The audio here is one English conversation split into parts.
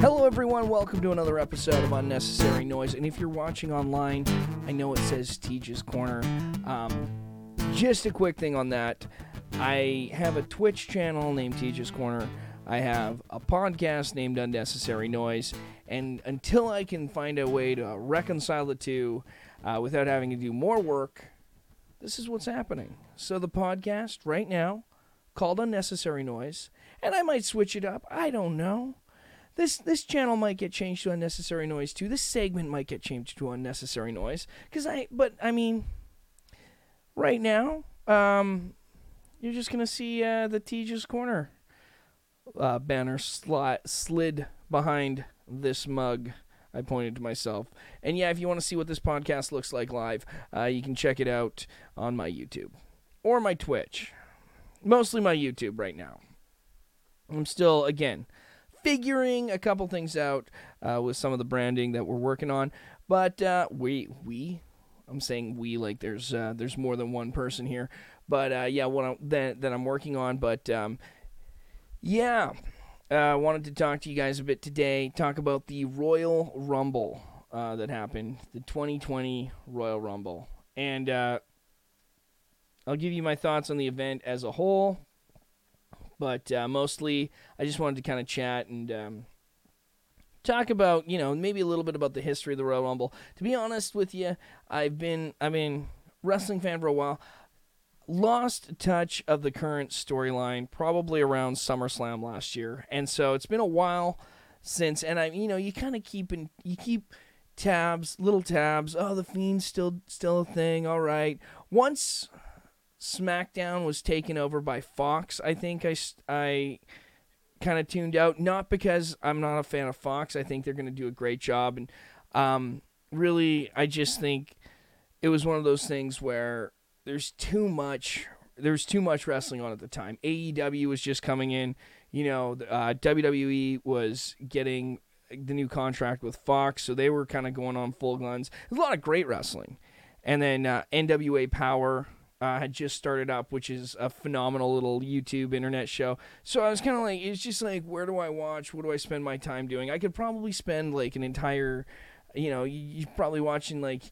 Hello, everyone. Welcome to another episode of Unnecessary Noise. And if you're watching online, I know it says Teach's Corner. Um, just a quick thing on that. I have a Twitch channel named Teach's Corner. I have a podcast named Unnecessary Noise. And until I can find a way to reconcile the two uh, without having to do more work, this is what's happening. So, the podcast right now, called Unnecessary Noise, and I might switch it up. I don't know. This this channel might get changed to unnecessary noise too. This segment might get changed to unnecessary noise cuz I but I mean right now um you're just to see uh, the Teach's Corner uh, banner sli- slid behind this mug. I pointed to myself. And yeah, if you want to see what this podcast looks like live, uh, you can check it out on my YouTube or my Twitch. Mostly my YouTube right now. I'm still, again, figuring a couple things out uh, with some of the branding that we're working on. But uh, we, we, I'm saying we like there's uh, there's more than one person here. But uh, yeah, what I'm, that that I'm working on. But um, yeah, I uh, wanted to talk to you guys a bit today. Talk about the Royal Rumble uh, that happened, the 2020 Royal Rumble, and I'll give you my thoughts on the event as a whole. But uh, mostly, I just wanted to kind of chat and um, talk about, you know, maybe a little bit about the history of the Royal Rumble. To be honest with you, I've been, I mean, wrestling fan for a while. Lost touch of the current storyline probably around SummerSlam last year, and so it's been a while since. And I, you know, you kind of keep in, you keep tabs, little tabs. Oh, the Fiend's still still a thing. All right. Once SmackDown was taken over by Fox, I think I I kind of tuned out. Not because I'm not a fan of Fox. I think they're going to do a great job, and um, really, I just think it was one of those things where there's too much. There's too much wrestling on at the time. AEW was just coming in. You know, uh, WWE was getting the new contract with Fox, so they were kind of going on full guns. There's a lot of great wrestling, and then uh, NWA Power uh, had just started up, which is a phenomenal little YouTube internet show. So I was kind of like, it's just like, where do I watch? What do I spend my time doing? I could probably spend like an entire, you know, you're probably watching like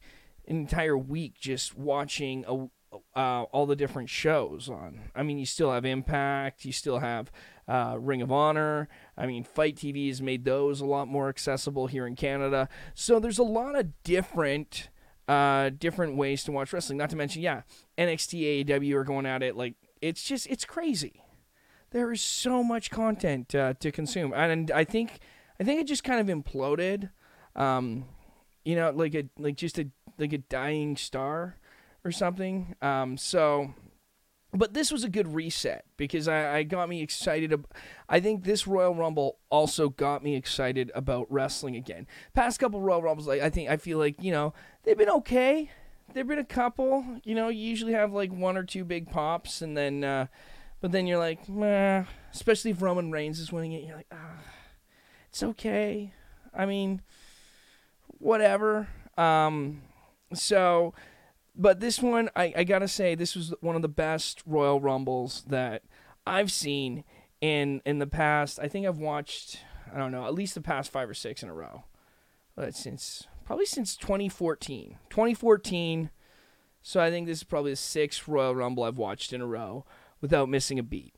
an entire week just watching a, uh, all the different shows on. I mean, you still have Impact, you still have uh, Ring of Honor. I mean, Fight TV has made those a lot more accessible here in Canada. So there's a lot of different uh, different ways to watch wrestling. Not to mention, yeah, NXT, AEW are going at it like it's just it's crazy. There is so much content uh, to consume, and I think I think it just kind of imploded. Um, you know, like a like just a like a dying star or something. Um, so but this was a good reset because I, I got me excited. Ab- I think this Royal Rumble also got me excited about wrestling again. Past couple Royal Rumbles, like I think I feel like you know they've been okay. There've been a couple. You know, you usually have like one or two big pops, and then, uh, but then you're like, meh. Especially if Roman Reigns is winning it, you're like, ah, it's okay. I mean, whatever. Um, so but this one, I, I gotta say, this was one of the best Royal Rumbles that I've seen in in the past. I think I've watched, I don't know, at least the past five or six in a row. But since probably since 2014, 2014. So I think this is probably the sixth Royal Rumble I've watched in a row without missing a beat.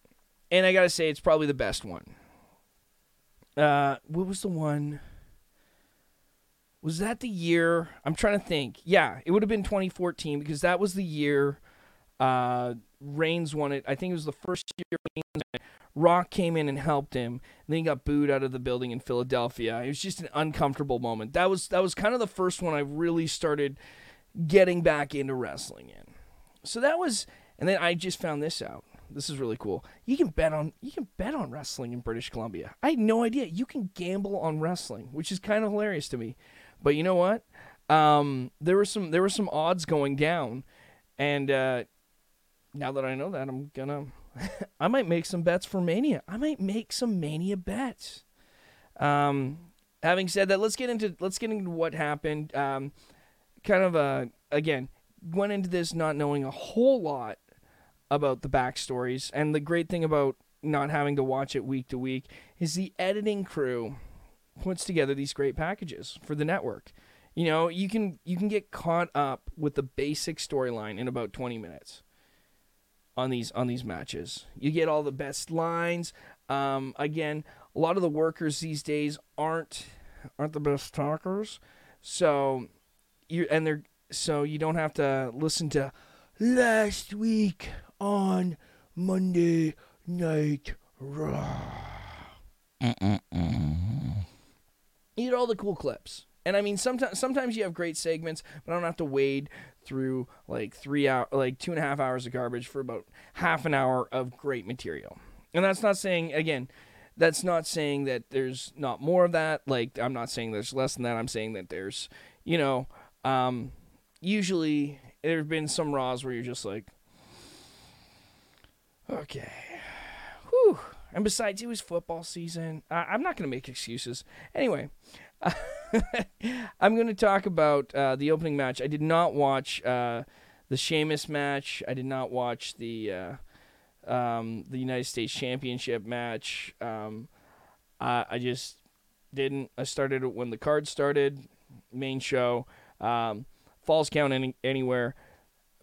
And I gotta say, it's probably the best one. Uh, what was the one? Was that the year? I'm trying to think. Yeah, it would have been 2014 because that was the year uh, Reigns won it. I think it was the first year Reigns, Rock came in and helped him. And then he got booed out of the building in Philadelphia. It was just an uncomfortable moment. That was that was kind of the first one I really started getting back into wrestling in. So that was, and then I just found this out. This is really cool. You can bet on you can bet on wrestling in British Columbia. I had no idea. You can gamble on wrestling, which is kind of hilarious to me. But you know what? Um, there were some there were some odds going down, and uh, now that I know that, I'm gonna I might make some bets for Mania. I might make some Mania bets. Um, having said that, let's get into let's get into what happened. Um, kind of uh, again went into this not knowing a whole lot about the backstories, and the great thing about not having to watch it week to week is the editing crew puts together these great packages for the network. You know, you can you can get caught up with the basic storyline in about 20 minutes on these on these matches. You get all the best lines. Um, again, a lot of the workers these days aren't aren't the best talkers, so you and they're so you don't have to listen to last week on Monday Night Raw. You get all the cool clips. And I mean, sometimes sometimes you have great segments, but I don't have to wade through like three hour, like two and a half hours of garbage for about half an hour of great material. And that's not saying again, that's not saying that there's not more of that. Like I'm not saying there's less than that. I'm saying that there's, you know, um, usually there have been some Raws where you're just like, okay, whew. And besides, it was football season. I'm not going to make excuses. Anyway, I'm going to talk about uh, the opening match. I did not watch uh, the Sheamus match. I did not watch the uh, um, the United States Championship match. Um, I, I, just didn't. I started when the card started. Main show. Um, falls count any, anywhere.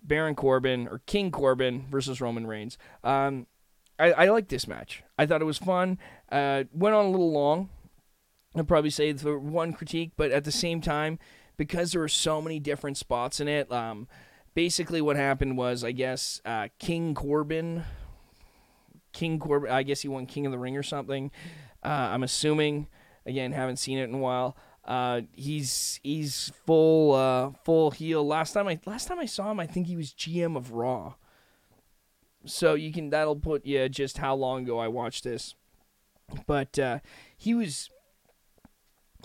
Baron Corbin or King Corbin versus Roman Reigns. Um, I, I like this match. I thought it was fun. Uh, went on a little long. I'd probably say the one critique, but at the same time, because there were so many different spots in it, um, basically what happened was, I guess, uh, King Corbin, King Corbin, I guess he won King of the Ring or something. Uh, I'm assuming. Again, haven't seen it in a while. Uh, he's he's full uh, full heel. Last time I last time I saw him, I think he was GM of Raw. So you can that'll put you just how long ago I watched this. But uh, he was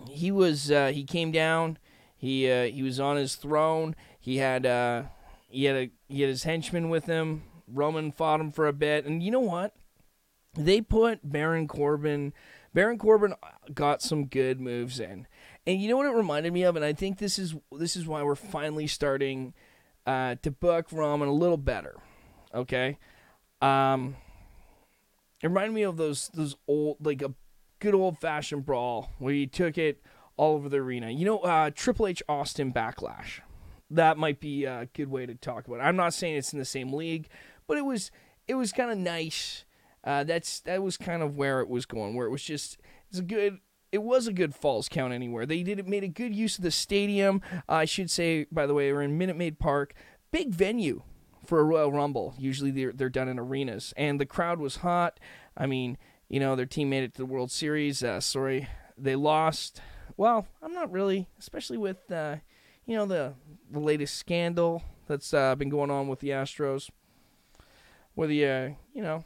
he was uh, he came down. He uh, he was on his throne. He had uh, he had a he had his henchmen with him. Roman fought him for a bit, and you know what? They put Baron Corbin. Baron Corbin got some good moves in, and you know what it reminded me of. And I think this is this is why we're finally starting uh, to book Roman a little better. Okay, um, it reminded me of those those old like a good old fashioned brawl where you took it all over the arena. You know, uh, Triple H Austin Backlash. That might be a good way to talk about it. I'm not saying it's in the same league, but it was it was kind of nice. Uh, that's that was kind of where it was going, where it was just it's a good. It was a good falls count anywhere. They did it made a good use of the stadium. Uh, I should say, by the way, we're in Minute Maid Park, big venue for a Royal Rumble. Usually they're they're done in arenas, and the crowd was hot. I mean, you know, their team made it to the World Series. Uh, sorry, they lost. Well, I'm not really, especially with uh, you know the the latest scandal that's uh, been going on with the Astros, with the uh, you know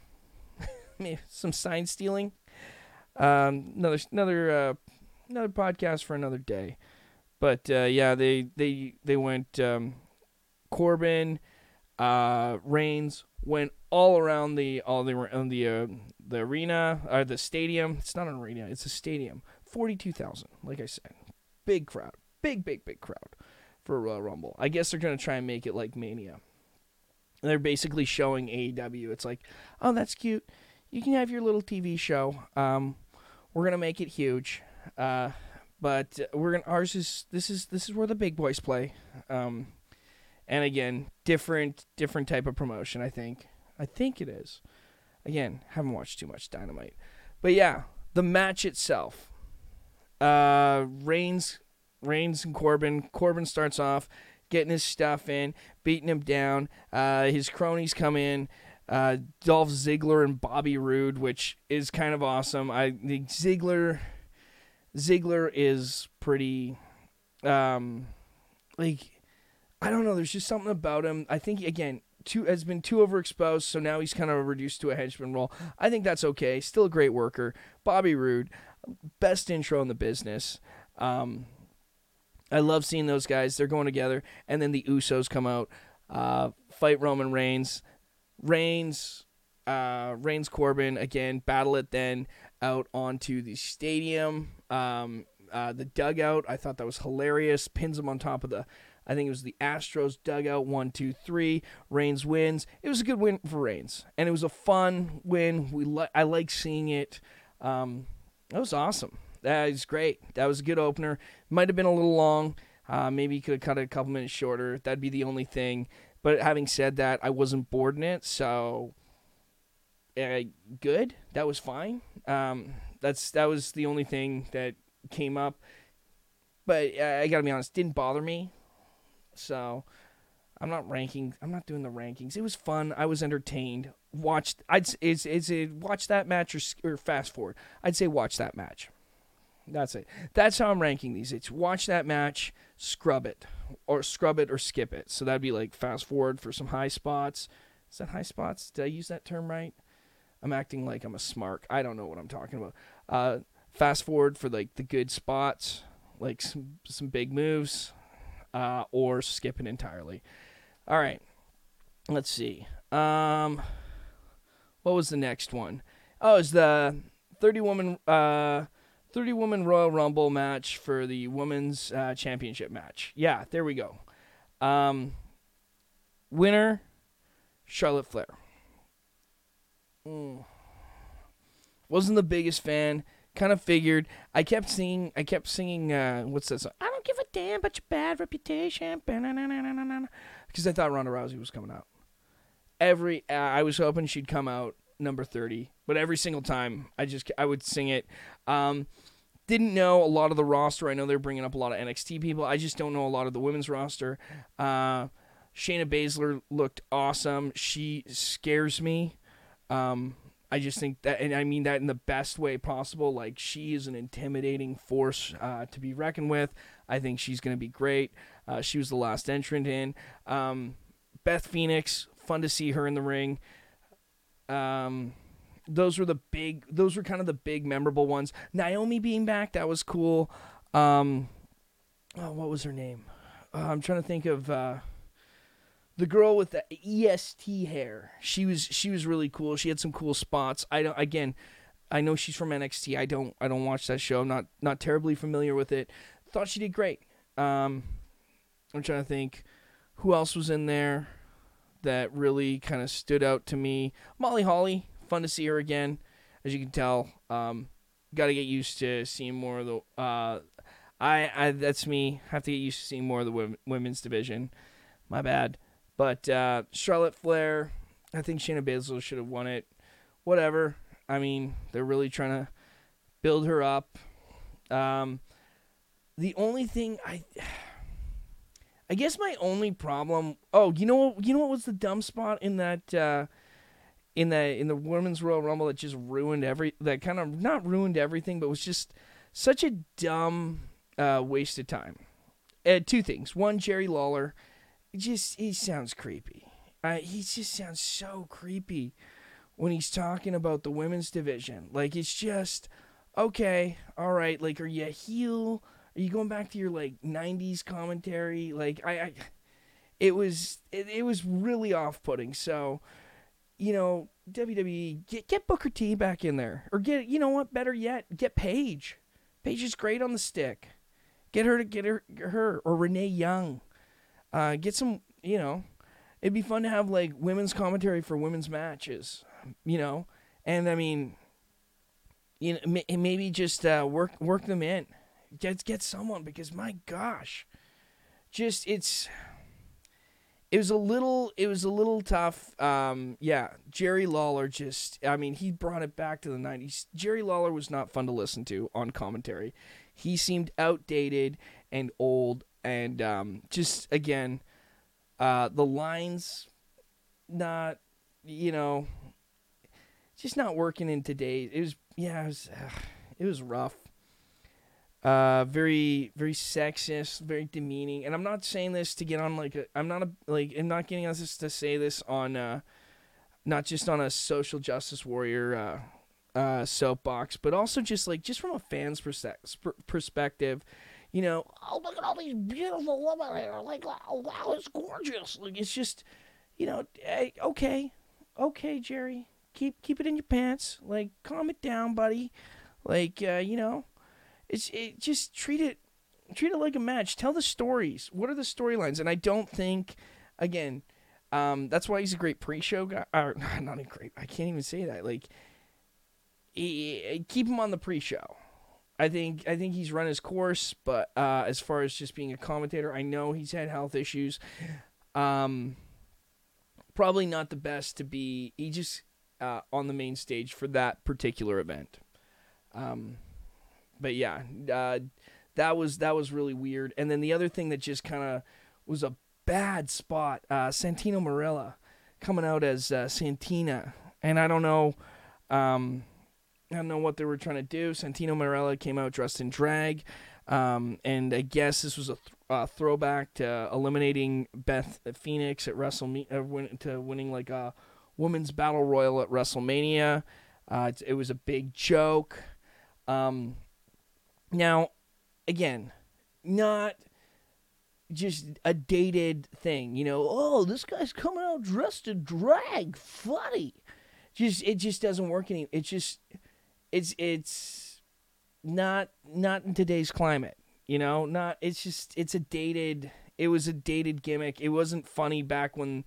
some sign stealing. Um, another another uh, another podcast for another day. But uh, yeah, they they they went um, Corbin, uh, Reigns went all around the all the the uh, the arena or the stadium. It's not an arena; it's a stadium. Forty-two thousand, like I said, big crowd, big big big crowd for Royal Rumble. I guess they're gonna try and make it like Mania. They're basically showing AEW. It's like, oh, that's cute. You can have your little TV show. Um, we're gonna make it huge. Uh, but we're gonna ours is this is this is where the big boys play. Um, and again, different different type of promotion. I think. I think it is. Again, haven't watched too much Dynamite, but yeah, the match itself. Uh, Reigns, Reigns and Corbin. Corbin starts off getting his stuff in, beating him down. Uh, his cronies come in. Uh, Dolph Ziggler and Bobby Roode, which is kind of awesome. I think Ziggler, Ziggler is pretty, um, like I don't know. There's just something about him. I think again, too has been too overexposed, so now he's kind of reduced to a henchman role. I think that's okay. Still a great worker. Bobby Roode, best intro in the business. Um, I love seeing those guys. They're going together, and then the Usos come out, uh, fight Roman Reigns. Reigns, uh, Reigns Corbin again battle it then out onto the stadium. Um, uh, the dugout. I thought that was hilarious. Pins him on top of the I think it was the Astros dugout, one, two, three. Reigns wins. It was a good win for Reigns, and it was a fun win. We li- I like seeing it. Um, it was awesome. that is great. That was a good opener. Might have been a little long. Uh, maybe you could have cut it a couple minutes shorter. That'd be the only thing. But having said that, I wasn't bored in it, so uh, good. That was fine. Um, that's that was the only thing that came up. But uh, I gotta be honest, didn't bother me. So I'm not ranking. I'm not doing the rankings. It was fun. I was entertained. Watched. I'd is is it watch that match or, or fast forward. I'd say watch that match. That's it. That's how I'm ranking these. It's watch that match, scrub it, or scrub it or skip it. So that'd be like fast forward for some high spots. Is that high spots? Did I use that term right? I'm acting like I'm a smart. I don't know what I'm talking about. Uh, fast forward for like the good spots, like some some big moves, uh, or skip it entirely. All right. Let's see. Um, what was the next one? Oh, it's the 30 woman uh 30 woman Royal Rumble match for the women's uh, championship match. Yeah, there we go. Um, winner Charlotte Flair. Mm. Wasn't the biggest fan. Kind of figured. I kept singing. I kept singing. Uh, what's that song? I don't give a damn about your bad reputation. Because I thought Ronda Rousey was coming out. Every uh, I was hoping she'd come out number thirty, but every single time I just I would sing it. Um, didn't know a lot of the roster. I know they're bringing up a lot of NXT people. I just don't know a lot of the women's roster. Uh, Shayna Baszler looked awesome. She scares me. Um, I just think that, and I mean that in the best way possible. Like she is an intimidating force uh, to be reckoned with. I think she's going to be great. Uh, she was the last entrant in. Um, Beth Phoenix, fun to see her in the ring. Um, those were the big. Those were kind of the big memorable ones. Naomi being back, that was cool. Um, oh, what was her name? Uh, I'm trying to think of. Uh, the girl with the EST hair. She was she was really cool. She had some cool spots. I don't again, I know she's from NXT. I don't I don't watch that show. I'm not not terribly familiar with it. Thought she did great. Um, I'm trying to think who else was in there that really kind of stood out to me. Molly Holly, fun to see her again. As you can tell, um, got to get used to seeing more of the. Uh, I, I that's me. Have to get used to seeing more of the women's division. My bad. But uh, Charlotte Flair, I think Shayna Baszler should have won it. Whatever. I mean, they're really trying to build her up. Um, the only thing I, I guess my only problem. Oh, you know what? You know what was the dumb spot in that? Uh, in the in the women's Royal Rumble that just ruined every that kind of not ruined everything, but was just such a dumb uh, waste of time. Uh, two things. One, Jerry Lawler just he sounds creepy. Uh, he just sounds so creepy when he's talking about the women's division. Like it's just okay, all right. Like, are you a heel? Are you going back to your like '90s commentary? Like, I, I it was it, it was really off-putting. So, you know, WWE get get Booker T back in there, or get you know what? Better yet, get Paige. Paige is great on the stick. Get her to get her her or Renee Young. Uh, get some, you know, it'd be fun to have like women's commentary for women's matches, you know, and I mean, you know, maybe just uh, work work them in, get get someone because my gosh, just it's it was a little it was a little tough. Um, yeah jerry lawler just i mean he brought it back to the 90s jerry lawler was not fun to listen to on commentary. He seemed outdated and old and um, just again, uh, the lines not you know just not working in today. It was yeah, it was, uh, it was rough. Uh, very very sexist, very demeaning. And I'm not saying this to get on like. I'm not a like. I'm not getting us to say this on. Uh, not just on a social justice warrior uh, uh, soapbox, but also just like just from a fan's perspective you know, oh look at all these beautiful women here. Like, oh, wow, it's gorgeous. Like, it's just, you know, hey, okay, okay, Jerry, keep keep it in your pants. Like, calm it down, buddy. Like, uh, you know, it's it just treat it treat it like a match. Tell the stories. What are the storylines? And I don't think, again, um, that's why he's a great pre-show guy. Or not a great. I can't even say that. Like, he, keep him on the pre-show I think I think he's run his course, but uh, as far as just being a commentator, I know he's had health issues. Um, probably not the best to be. He just uh, on the main stage for that particular event. Um, but yeah, uh, that was that was really weird. And then the other thing that just kind of was a bad spot, uh, Santino Marella coming out as uh, Santina, and I don't know. Um, I don't know what they were trying to do. Santino Marella came out dressed in drag, um, and I guess this was a th- throwback to eliminating Beth Phoenix at WrestleMania, uh, win- to winning like a women's battle royal at WrestleMania. Uh, it, it was a big joke. Um, now, again, not just a dated thing, you know. Oh, this guy's coming out dressed in drag, funny. Just it just doesn't work any. It's just it's it's not not in today's climate, you know. Not it's just it's a dated. It was a dated gimmick. It wasn't funny back when.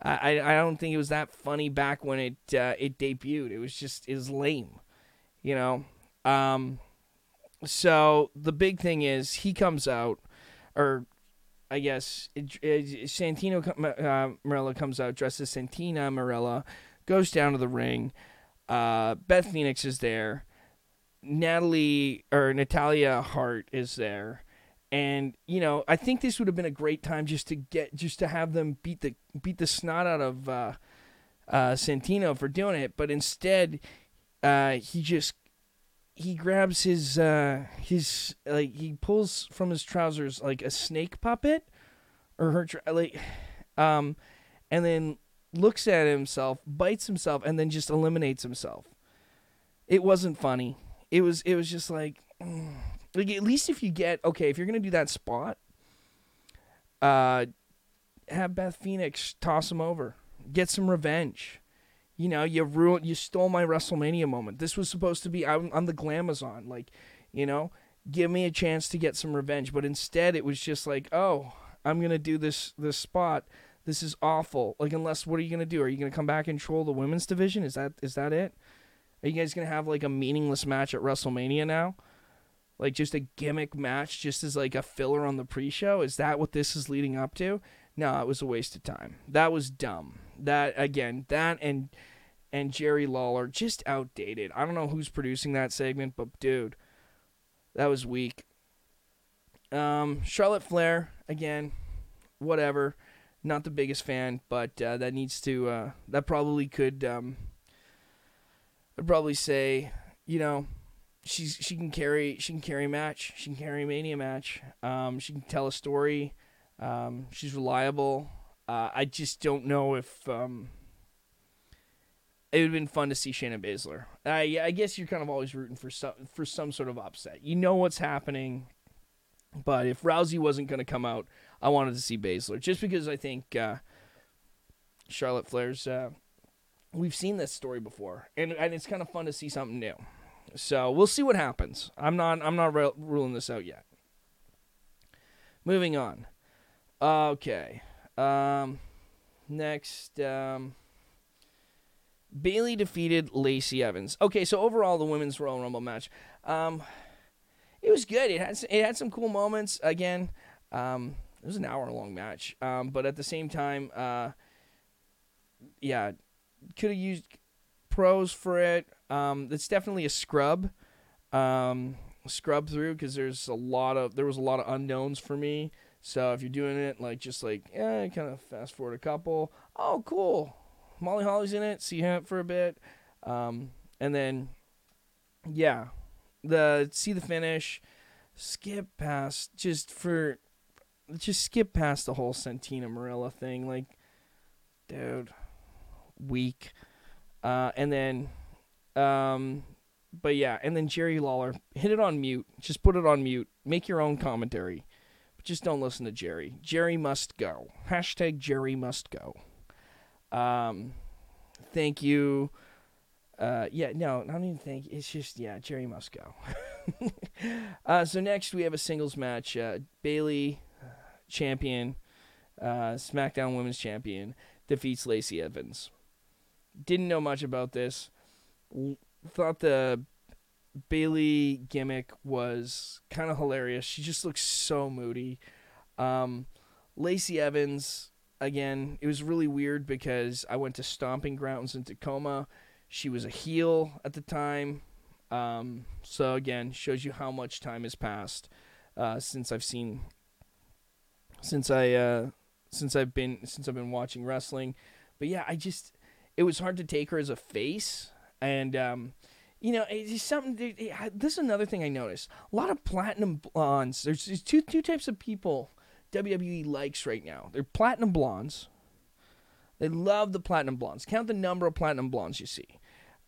I I don't think it was that funny back when it uh, it debuted. It was just it was lame, you know. Um, so the big thing is he comes out, or I guess it, it, Santino uh, Marella comes out dressed as Santina Marella, goes down to the ring. Uh, Beth Phoenix is there. Natalie or Natalia Hart is there. And you know, I think this would have been a great time just to get just to have them beat the beat the snot out of uh, uh, Santino for doing it, but instead, uh, he just he grabs his uh his like he pulls from his trousers like a snake puppet or her like um and then looks at himself bites himself and then just eliminates himself it wasn't funny it was it was just like mm. like at least if you get okay if you're gonna do that spot uh have beth phoenix toss him over get some revenge you know, you ruined, you stole my WrestleMania moment. This was supposed to be I'm, I'm the Glamazon, like, you know, give me a chance to get some revenge. But instead, it was just like, oh, I'm gonna do this this spot. This is awful. Like, unless what are you gonna do? Are you gonna come back and troll the women's division? Is that is that it? Are you guys gonna have like a meaningless match at WrestleMania now? Like just a gimmick match, just as like a filler on the pre-show? Is that what this is leading up to? No, it was a waste of time. That was dumb. That again, that and and Jerry Lawler just outdated. I don't know who's producing that segment, but dude, that was weak. Um, Charlotte Flair again, whatever. Not the biggest fan, but uh, that needs to. Uh, that probably could. Um, I'd probably say, you know, she's she can carry she can carry a match. She can carry a mania match. Um, she can tell a story. Um, she's reliable. Uh, I just don't know if um, it would have been fun to see Shayna Baszler. I I guess you're kind of always rooting for some for some sort of upset. You know what's happening, but if Rousey wasn't going to come out, I wanted to see Baszler just because I think uh, Charlotte Flair's. Uh, we've seen this story before, and and it's kind of fun to see something new. So we'll see what happens. I'm not I'm not re- ruling this out yet. Moving on. Okay. Um, next, um, Bayley defeated Lacey Evans. Okay, so overall, the women's Royal Rumble match, um, it was good. It had it had some cool moments. Again, um, it was an hour long match, um, but at the same time, uh, yeah, could have used pros for it. Um, it's definitely a scrub, um, scrub through because there's a lot of there was a lot of unknowns for me. So if you're doing it like just like yeah, kind of fast forward a couple. Oh, cool. Molly Holly's in it. See him for a bit, um, and then yeah, the see the finish. Skip past just for just skip past the whole Santina Marella thing. Like, dude, weak. Uh, and then, um, but yeah, and then Jerry Lawler hit it on mute. Just put it on mute. Make your own commentary but just don't listen to Jerry. Jerry must go. Hashtag Jerry must go. Um, thank you. Uh, yeah, no, I don't even think it's just yeah, Jerry must go. uh, so next we have a singles match. Uh, Bayley, champion, uh, SmackDown Women's Champion, defeats Lacey Evans. Didn't know much about this. Thought the Bayley gimmick was kind of hilarious. She just looks so moody. Um, Lacey Evans, again, it was really weird because I went to Stomping Grounds in Tacoma. She was a heel at the time. Um, so again, shows you how much time has passed uh, since I've seen since I uh, since I've been since I've been watching wrestling. But yeah, I just it was hard to take her as a face, and um, you know, it's something. This is another thing I noticed. A lot of platinum blondes. There's, there's two two types of people WWE likes right now. They're platinum blondes. They love the platinum blondes. Count the number of platinum blondes you see,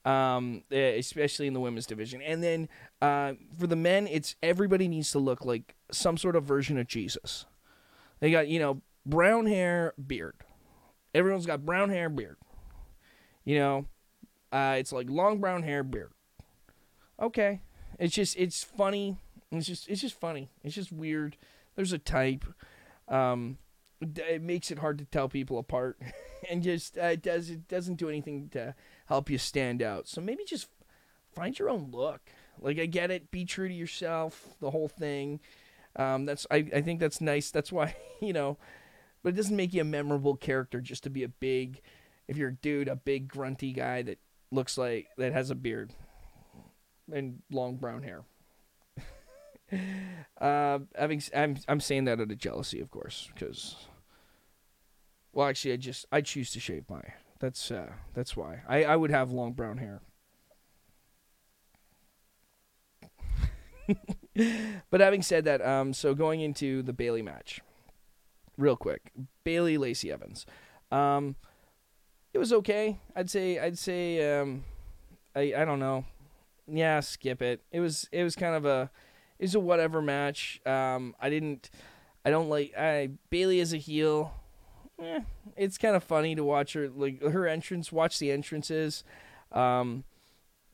um, eh, especially in the women's division. And then uh, for the men, it's everybody needs to look like some sort of version of Jesus. They got you know brown hair, beard. Everyone's got brown hair, beard. You know, uh, it's like long brown hair, beard. Okay, it's just it's funny. It's just it's just funny. It's just weird. There's a type. Um, it makes it hard to tell people apart, and just uh, it does it doesn't do anything to help you stand out. So maybe just find your own look. Like I get it, be true to yourself, the whole thing. Um, that's I, I think that's nice. That's why you know, but it doesn't make you a memorable character just to be a big, if you're a dude, a big grunty guy that looks like that has a beard and long brown hair. uh, having I'm I'm saying that out of jealousy, of course, because well, actually, I just I choose to shave my. That's uh, that's why I I would have long brown hair. but having said that, um, so going into the Bayley match, real quick, Bayley Lacey Evans, um, it was okay. I'd say I'd say um, I I don't know, yeah, skip it. It was it was kind of a it was a whatever match. Um, I didn't I don't like I Bayley as a heel. Eh, it's kind of funny to watch her like her entrance. Watch the entrances. Um,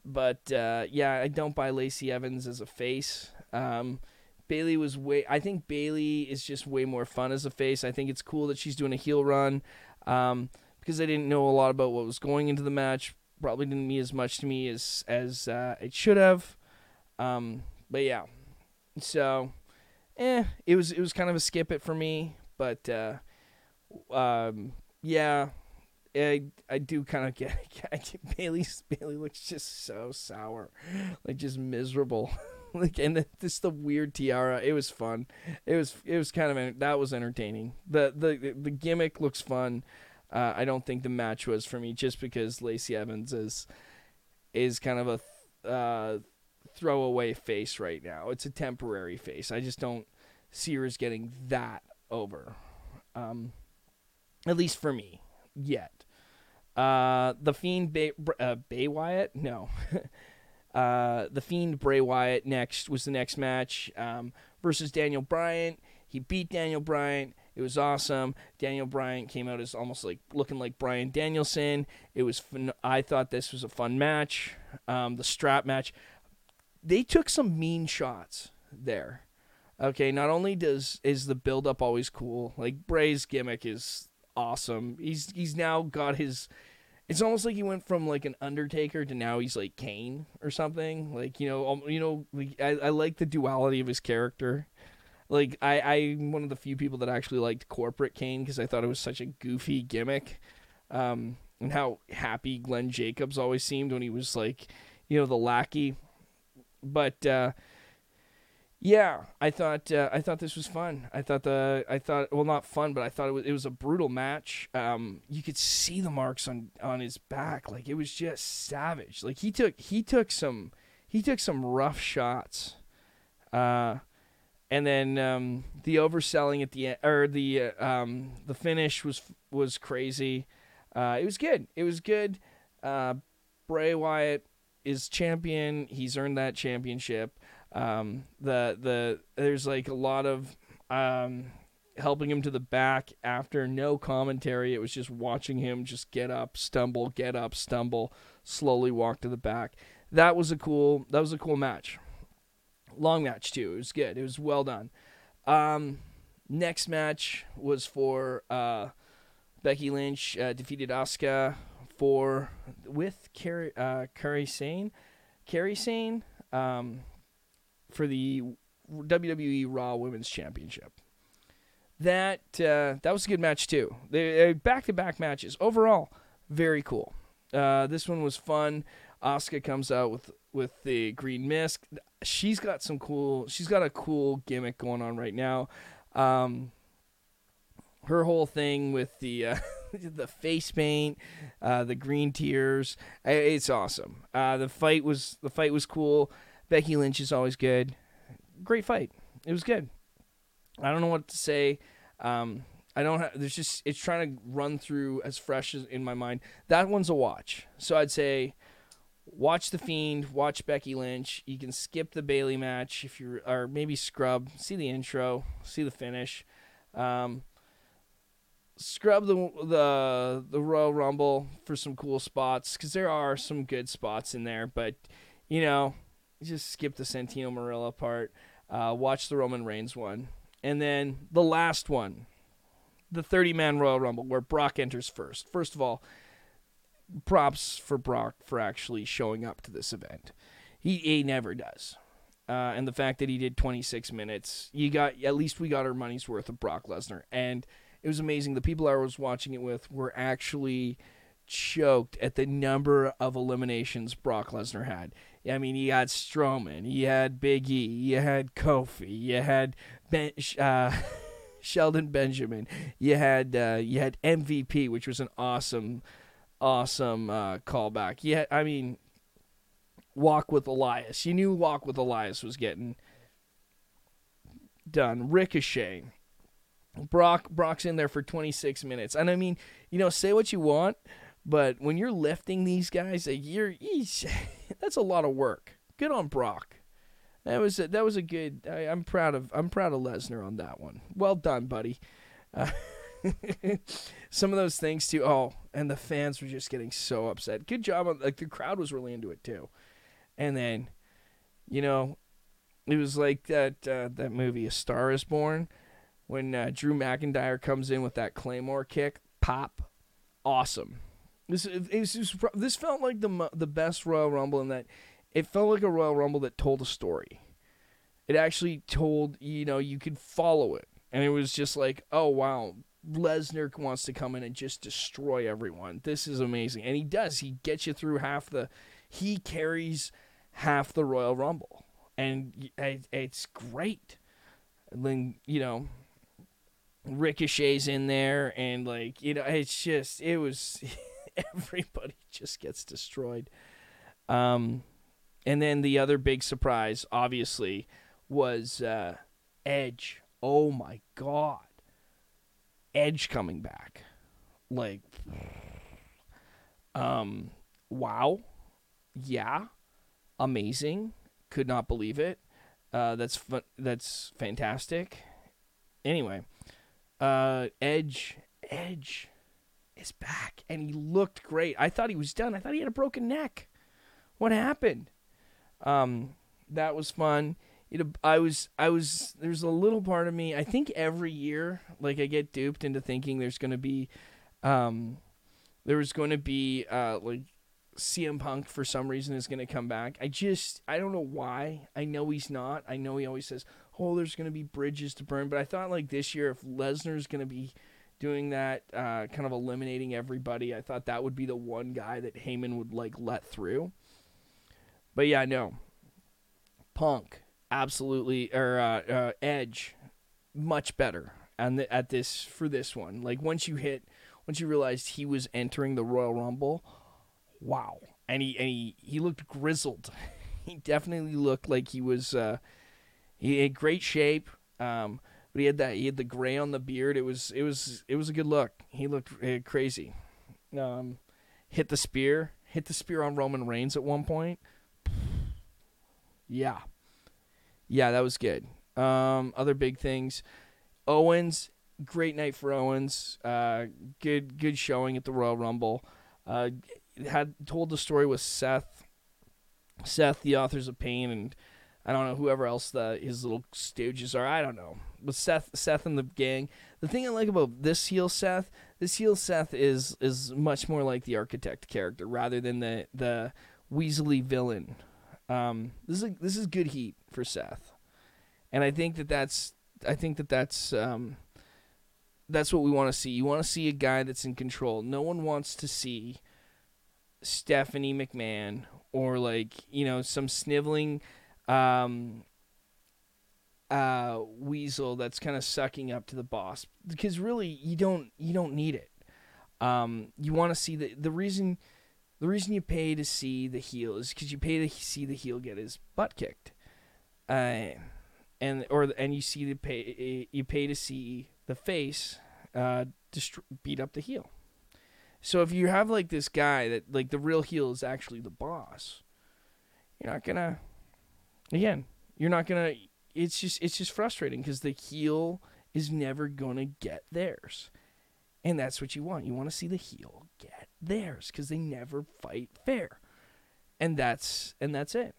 but uh, yeah, I don't buy Lacey Evans as a face. Um, Bayley was way. I think Bayley is just way more fun as a face. I think it's cool that she's doing a heel run. Um, because I didn't know a lot about what was going into the match. Probably didn't mean as much to me as as uh, it should have. Um, but yeah, so eh, it was it was kind of a skip it for me. But uh, um, yeah, I I do kind of get, get Bayley's Bayley looks just so sour, like just miserable. like and just the weird tiara. It was fun. It was it was kind of that was entertaining. The the the gimmick looks fun. Uh, I don't think the match was for me just because Lacey Evans is is kind of a uh, throwaway face right now. It's a temporary face. I just don't see her as getting that over. Um, at least for me, yet. Uh, the Fiend Bay, uh, Bay Wyatt? No. uh, the Fiend Bray Wyatt next was the next match um, versus Daniel Bryan. He beat Daniel Bryan. It was awesome. Daniel Bryan came out as almost like looking like Bryan Danielson. It was fun. I thought this was a fun match. Um, the strap match. They took some mean shots there. Okay, not only does is the build up always cool, like Bray's gimmick is awesome. He's he's now got his it's almost like he went from like an Undertaker to now he's like Kane or something. Like you know, um, you know, like, I I like the duality of his character. Like I I'm one of the few people that actually liked corporate Kane because I thought it was such a goofy gimmick, um, and how happy Glenn Jacobs always seemed when he was like, you know, the lackey. But uh, yeah, I thought uh, I thought this was fun. I thought the I thought well not fun, but I thought it was it was a brutal match. Um, you could see the marks on on his back, like it was just savage. Like he took he took some he took some rough shots. Uh, and then um, the overselling at the end, or the uh, um, the finish was was crazy. Uh, it was good. It was good. Uh, Bray Wyatt is champion. He's earned that championship. Um, the the there's like a lot of um, helping him to the back after no commentary. It was just watching him just get up, stumble, get up, stumble, slowly walk to the back. That was a cool. That was a cool match. Long match too. It was good. It was well done. Um, next match was for uh, Becky Lynch uh, defeated Asuka for with Kairi uh, Kairi Sane. Kairi Sane um, for the WWE Raw Women's Championship. That uh, that was a good match too. They back to back matches overall, very cool. Uh, this one was fun. Asuka comes out with with the green mist. She's got some cool. She's got a cool gimmick going on right now. Um, her whole thing with the uh, the face paint, uh, the green tears, it's awesome. Uh, the fight was the fight was cool. Becky Lynch is always good. Great fight. It was good. I don't know what to say. Um, I don't have. There's just it's trying to run through as fresh as in my mind. That one's a watch. So I'd say watch the Fiend, watch Becky Lynch. You can skip the Bayley match if you or maybe scrub. See the intro, see the finish. Um, scrub the the the Royal Rumble for some cool spots because there are some good spots in there. But you know, just skip the Santino Marella part. Uh, watch the Roman Reigns one, and then the last one the 30 man Royal Rumble where Brock enters first. First of all, props for Brock for actually showing up to this event. He, he never does. Uh, and the fact that he did 26 minutes, you got at least we got our money's worth of Brock Lesnar, and it was amazing. The people I was watching it with were actually choked at the number of eliminations Brock Lesnar had. I mean, he had Strowman, he had Big E, you had Kofi, you had Ben. Uh, Shelton Benjamin. You had uh, you had MVP, which was an awesome, awesome uh, callback. Yeah, I mean, Walk with Elias. You knew Walk with Elias was getting done. Ricochet. Brock Brock's in there for 26 minutes, and I mean, you know, say what you want, but when you're lifting these guys, that's a lot of work. Good on Brock. That was a, that was a good. I, am proud of I'm proud of Lesnar on that one. Well done, buddy. Uh, some of those things too. Oh, and the fans were just getting so upset. Good job on like the crowd was really into it too. And then, you know, it was like that uh, that movie A Star Is Born when uh, Drew McIntyre comes in with that Claymore kick. Pop, awesome. This this felt like the the best Royal Rumble in that it felt like a Royal Rumble that told a story. It actually told, you know, you could follow it. And it was just like, oh, wow, Lesnar wants to come in and just destroy everyone. This is amazing. And he does. He gets you through half the, he carries half the Royal Rumble. And it's great. And then, you know, Ricochet's in there. And, like, you know, it's just, it was, everybody just gets destroyed. Um, and then the other big surprise, obviously, was uh, Edge. Oh my God. Edge coming back. Like, um, wow. Yeah. Amazing. Could not believe it. Uh, that's fun- that's fantastic. Anyway, uh, Edge, Edge is back, and he looked great. I thought he was done. I thought he had a broken neck. What happened? Um, that was fun. You know, I was, I was. There's a little part of me. I think every year, like I get duped into thinking there's going to be, um, there was going to be uh like CM Punk for some reason is going to come back. I just, I don't know why. I know he's not. I know he always says, "Oh, there's going to be bridges to burn," but I thought like this year, if Lesnar's going to be doing that, uh, kind of eliminating everybody, I thought that would be the one guy that Heyman would like let through. But yeah, no. Punk absolutely or uh, uh, Edge much better and at this for this one. Like once you hit, once you realized he was entering the Royal Rumble, wow! And he and he, he looked grizzled. he definitely looked like he was. Uh, he had great shape. Um, but he had that he had the gray on the beard. It was it was it was a good look. He looked uh, crazy. Um, hit the spear, hit the spear on Roman Reigns at one point. Yeah. Yeah, that was good. Um, other big things. Owens, great night for Owens. Uh, good good showing at the Royal Rumble. Uh, had told the story with Seth. Seth, the authors of Pain, and I don't know whoever else the his little stooges are. I don't know, but Seth, Seth and the gang. The thing I like about this heel Seth, this heel Seth is is much more like the architect character rather than the the Weasley villain Um, this is this is good heat for Seth, and I think that that's I think that that's um, that's what we want to see. You want to see a guy that's in control. No one wants to see Stephanie McMahon or like you know some sniveling um, uh, weasel that's kind of sucking up to the boss because really you don't you don't need it. Um, you want to see the the reason the reason you pay to see the heel is because you pay to see the heel get his butt kicked, uh, and or and you see the pay you pay to see the face uh, dist- beat up the heel. So if you have like this guy that like the real heel is actually the boss, you're not gonna. Again, you're not gonna. It's just it's just frustrating because the heel is never gonna get theirs, and that's what you want. You want to see the heel get theirs because they never fight fair, and that's and that's it.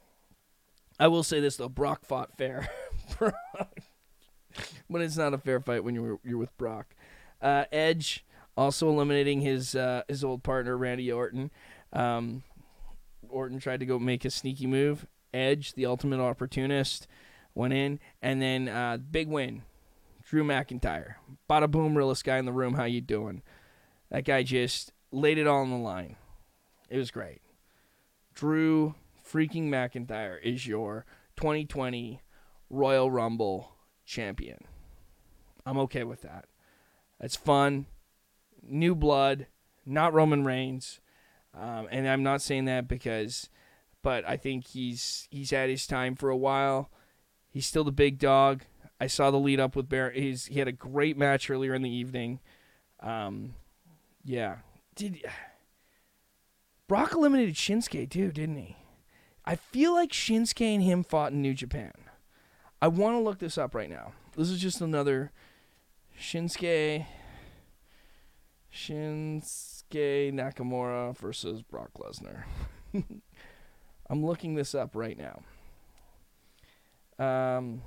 I will say this though, Brock fought fair, but it's not a fair fight when you're you're with Brock. Uh, Edge also eliminating his uh, his old partner Randy Orton. Um, Orton tried to go make a sneaky move. Edge, the ultimate opportunist, went in, and then uh, big win. Drew McIntyre, bada boom, realest guy in the room. How you doing? That guy just laid it all on the line. It was great. Drew freaking McIntyre is your 2020 Royal Rumble champion. I'm okay with that. That's fun new blood, not Roman Reigns. Um, and I'm not saying that because, but I think he's he's had his time for a while. He's still the big dog. I saw the lead up with Bear. He's he had a great match earlier in the evening. Um, yeah, did Brock eliminated Shinsuke too, didn't he? I feel like Shinsuke and him fought in New Japan. I want to look this up right now. This is just another Shinsuke Shinsuke Nakamura versus Brock Lesnar. I'm looking this up right now. Um,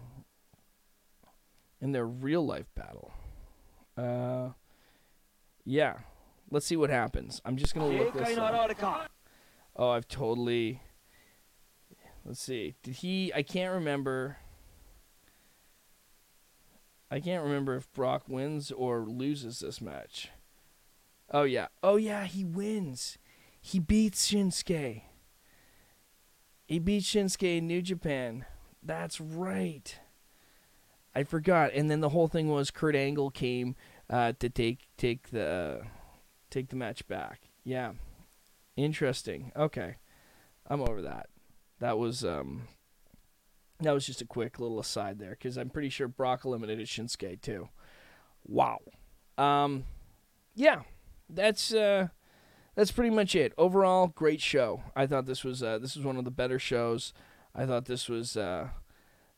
in their real life battle. Uh, yeah. Let's see what happens. I'm just gonna look this up. Oh, I've totally. Let's see. Did he? I can't remember. I can't remember if Brock wins or loses this match. Oh yeah. Oh yeah, he wins. He beats Shinsuke. He beats Shinsuke in New Japan. That's right. I forgot. And then the whole thing was Kurt Angle came uh, to take take the take the match back. Yeah. Interesting. Okay. I'm over that. That was um that was just a quick little aside there cuz I'm pretty sure Brock eliminated Shinsuke too. Wow. Um yeah that's uh, that's pretty much it. Overall, great show. I thought this was uh, this was one of the better shows. I thought this was uh,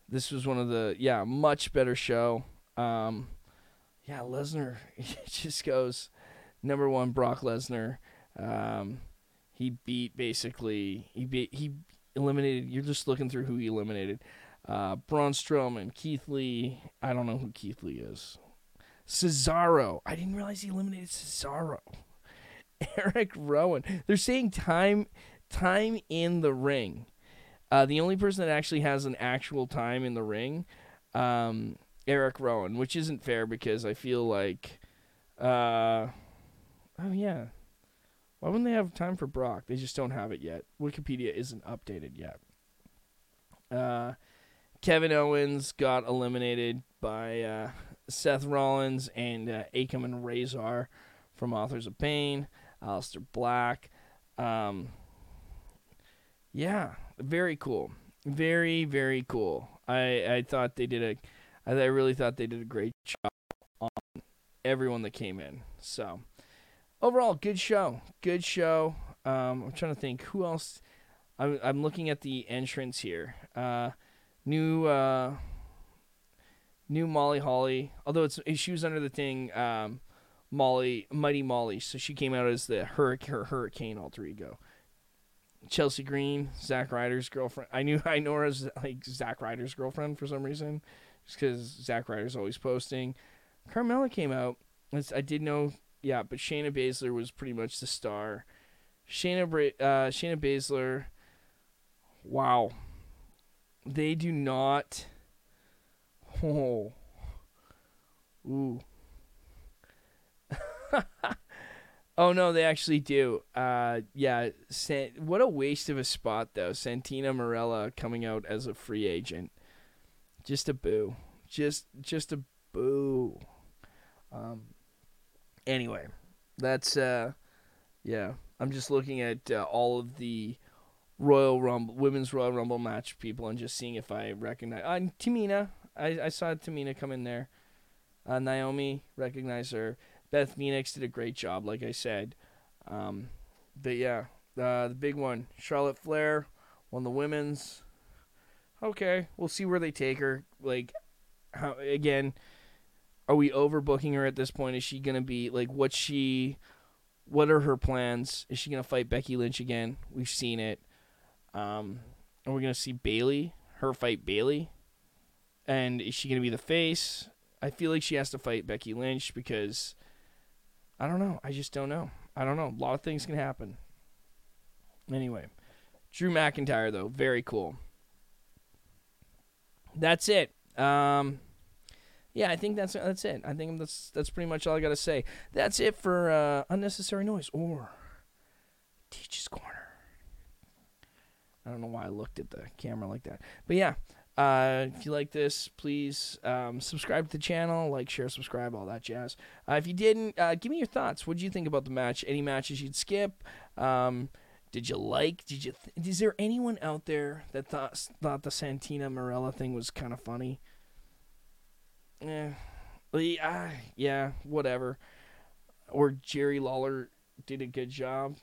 this was one of the yeah much better show. Um, yeah, Lesnar just goes number one. Brock Lesnar. Um, he beat basically he beat he eliminated. You're just looking through who he eliminated. Uh, Braun Strowman, Keith Lee. I don't know who Keith Lee is. Cesaro. I didn't realize he eliminated Cesaro. Erick Rowan. They're saying time time in the ring. Uh, the only person that actually has an actual time in the ring, um, Erick Rowan, which isn't fair because I feel like, uh, oh yeah, why wouldn't they have time for Brock? They just don't have it yet. Wikipedia isn't updated yet. Uh, Kevin Owens got eliminated by uh, Seth Rollins and uh, Akam and Rezar from Authors of Pain, Aleister Black. Um, yeah, very cool. Very, very cool. I, I thought they did a, I really thought they did a great job on everyone that came in. So, overall, good show. Good show. Um, I'm trying to think who else. I'm, I'm looking at the entrance here. Uh, new, uh, new Molly Holly, although it's she was under the thing um, Molly Mighty Molly, so she came out as the hurricane her hurricane alter ego. Chelsea Green, Zack Ryder's girlfriend. I knew I know her as like Zack Ryder's girlfriend for some reason, just because Zack Ryder's always posting. Carmella came out. I did know, yeah, but Shayna Baszler was pretty much the star. Shayna uh, Shayna Baszler Wow. They do not. Oh. Ooh. oh no, they actually do. Uh, yeah. San- what a waste of a spot though. Santina Marella coming out as a free agent. Just a boo. Just just a boo. Um. Anyway, that's uh, yeah. I'm just looking at uh, all of the Royal Rumble, women's Royal Rumble match people, and just seeing if I recognize. Uh, Tamina, I, I saw Tamina come in there. Uh, Naomi, recognize her. Beth Phoenix did a great job, like I said. Um, but yeah, uh, the big one, Charlotte Flair, won the women's. Okay, we'll see where they take her. Like, how again? Are we overbooking her at this point? Is she gonna be like what she? What are her plans? Is she gonna fight Becky Lynch again? We've seen it. Um, are we gonna see Bayley? Her fight Bayley, And is she gonna be the face? I feel like she has to fight Becky Lynch because I don't know. I just don't know. I don't know. A lot of things can happen. Anyway, Drew McIntyre though, very cool. That's it. Um, yeah, I think that's that's it. I think that's that's pretty much all I got to say. That's it for uh, unnecessary noise or Teach's Corner. I don't know why I looked at the camera like that, but yeah. Uh, if you like this, please um, subscribe to the channel, like, share, subscribe, all that jazz. Uh, if you didn't, uh, give me your thoughts. What did you think about the match? Any matches you'd skip? Um, did you like? Did you? Th- is there anyone out there that thought thought the Santina Marella thing was kind of funny? Yeah, yeah, yeah, whatever. Or Jerry Lawler did a good job.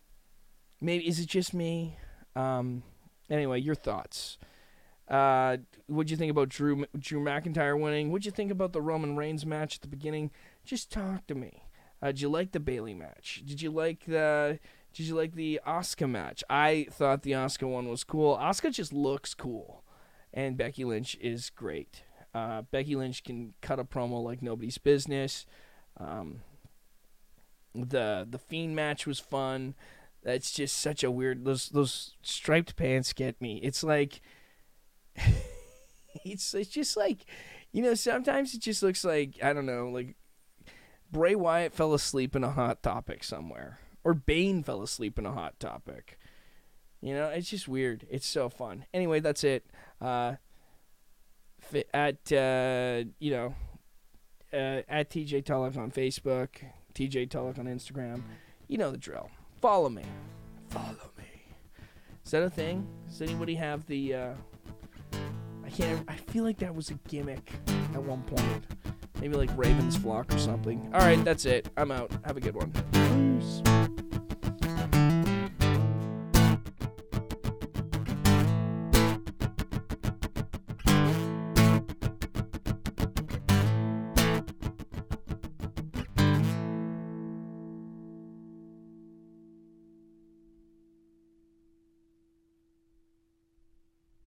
Maybe is it just me? Um, anyway, your thoughts. Uh, what'd you think about Drew Drew McIntyre winning? What'd you think about the Roman Reigns match at the beginning? Just talk to me. Uh, did you like the Bayley match? Did you like the Did you like the Asuka match? I thought the Asuka one was cool. Asuka just looks cool, and Becky Lynch is great. Uh, Becky Lynch can cut a promo like nobody's business. Um, the the Fiend match was fun. That's just such a weird. Those those striped pants get me. It's like it's it's just like you know sometimes it just looks like I don't know like Bray Wyatt fell asleep in a hot topic somewhere or Bane fell asleep in a hot topic. You know, it's just weird. It's so fun. Anyway, that's it. Uh, at uh, you know uh, at TJ Tulloch on Facebook, TJ Tulloch on Instagram. You know the drill. Follow me. Follow me. Is that a thing? Does anybody have the? Uh, I can't. I feel like that was a gimmick at one point. Maybe like Raven's Flock or something. All right, that's it. I'm out. Have a good one. Peace.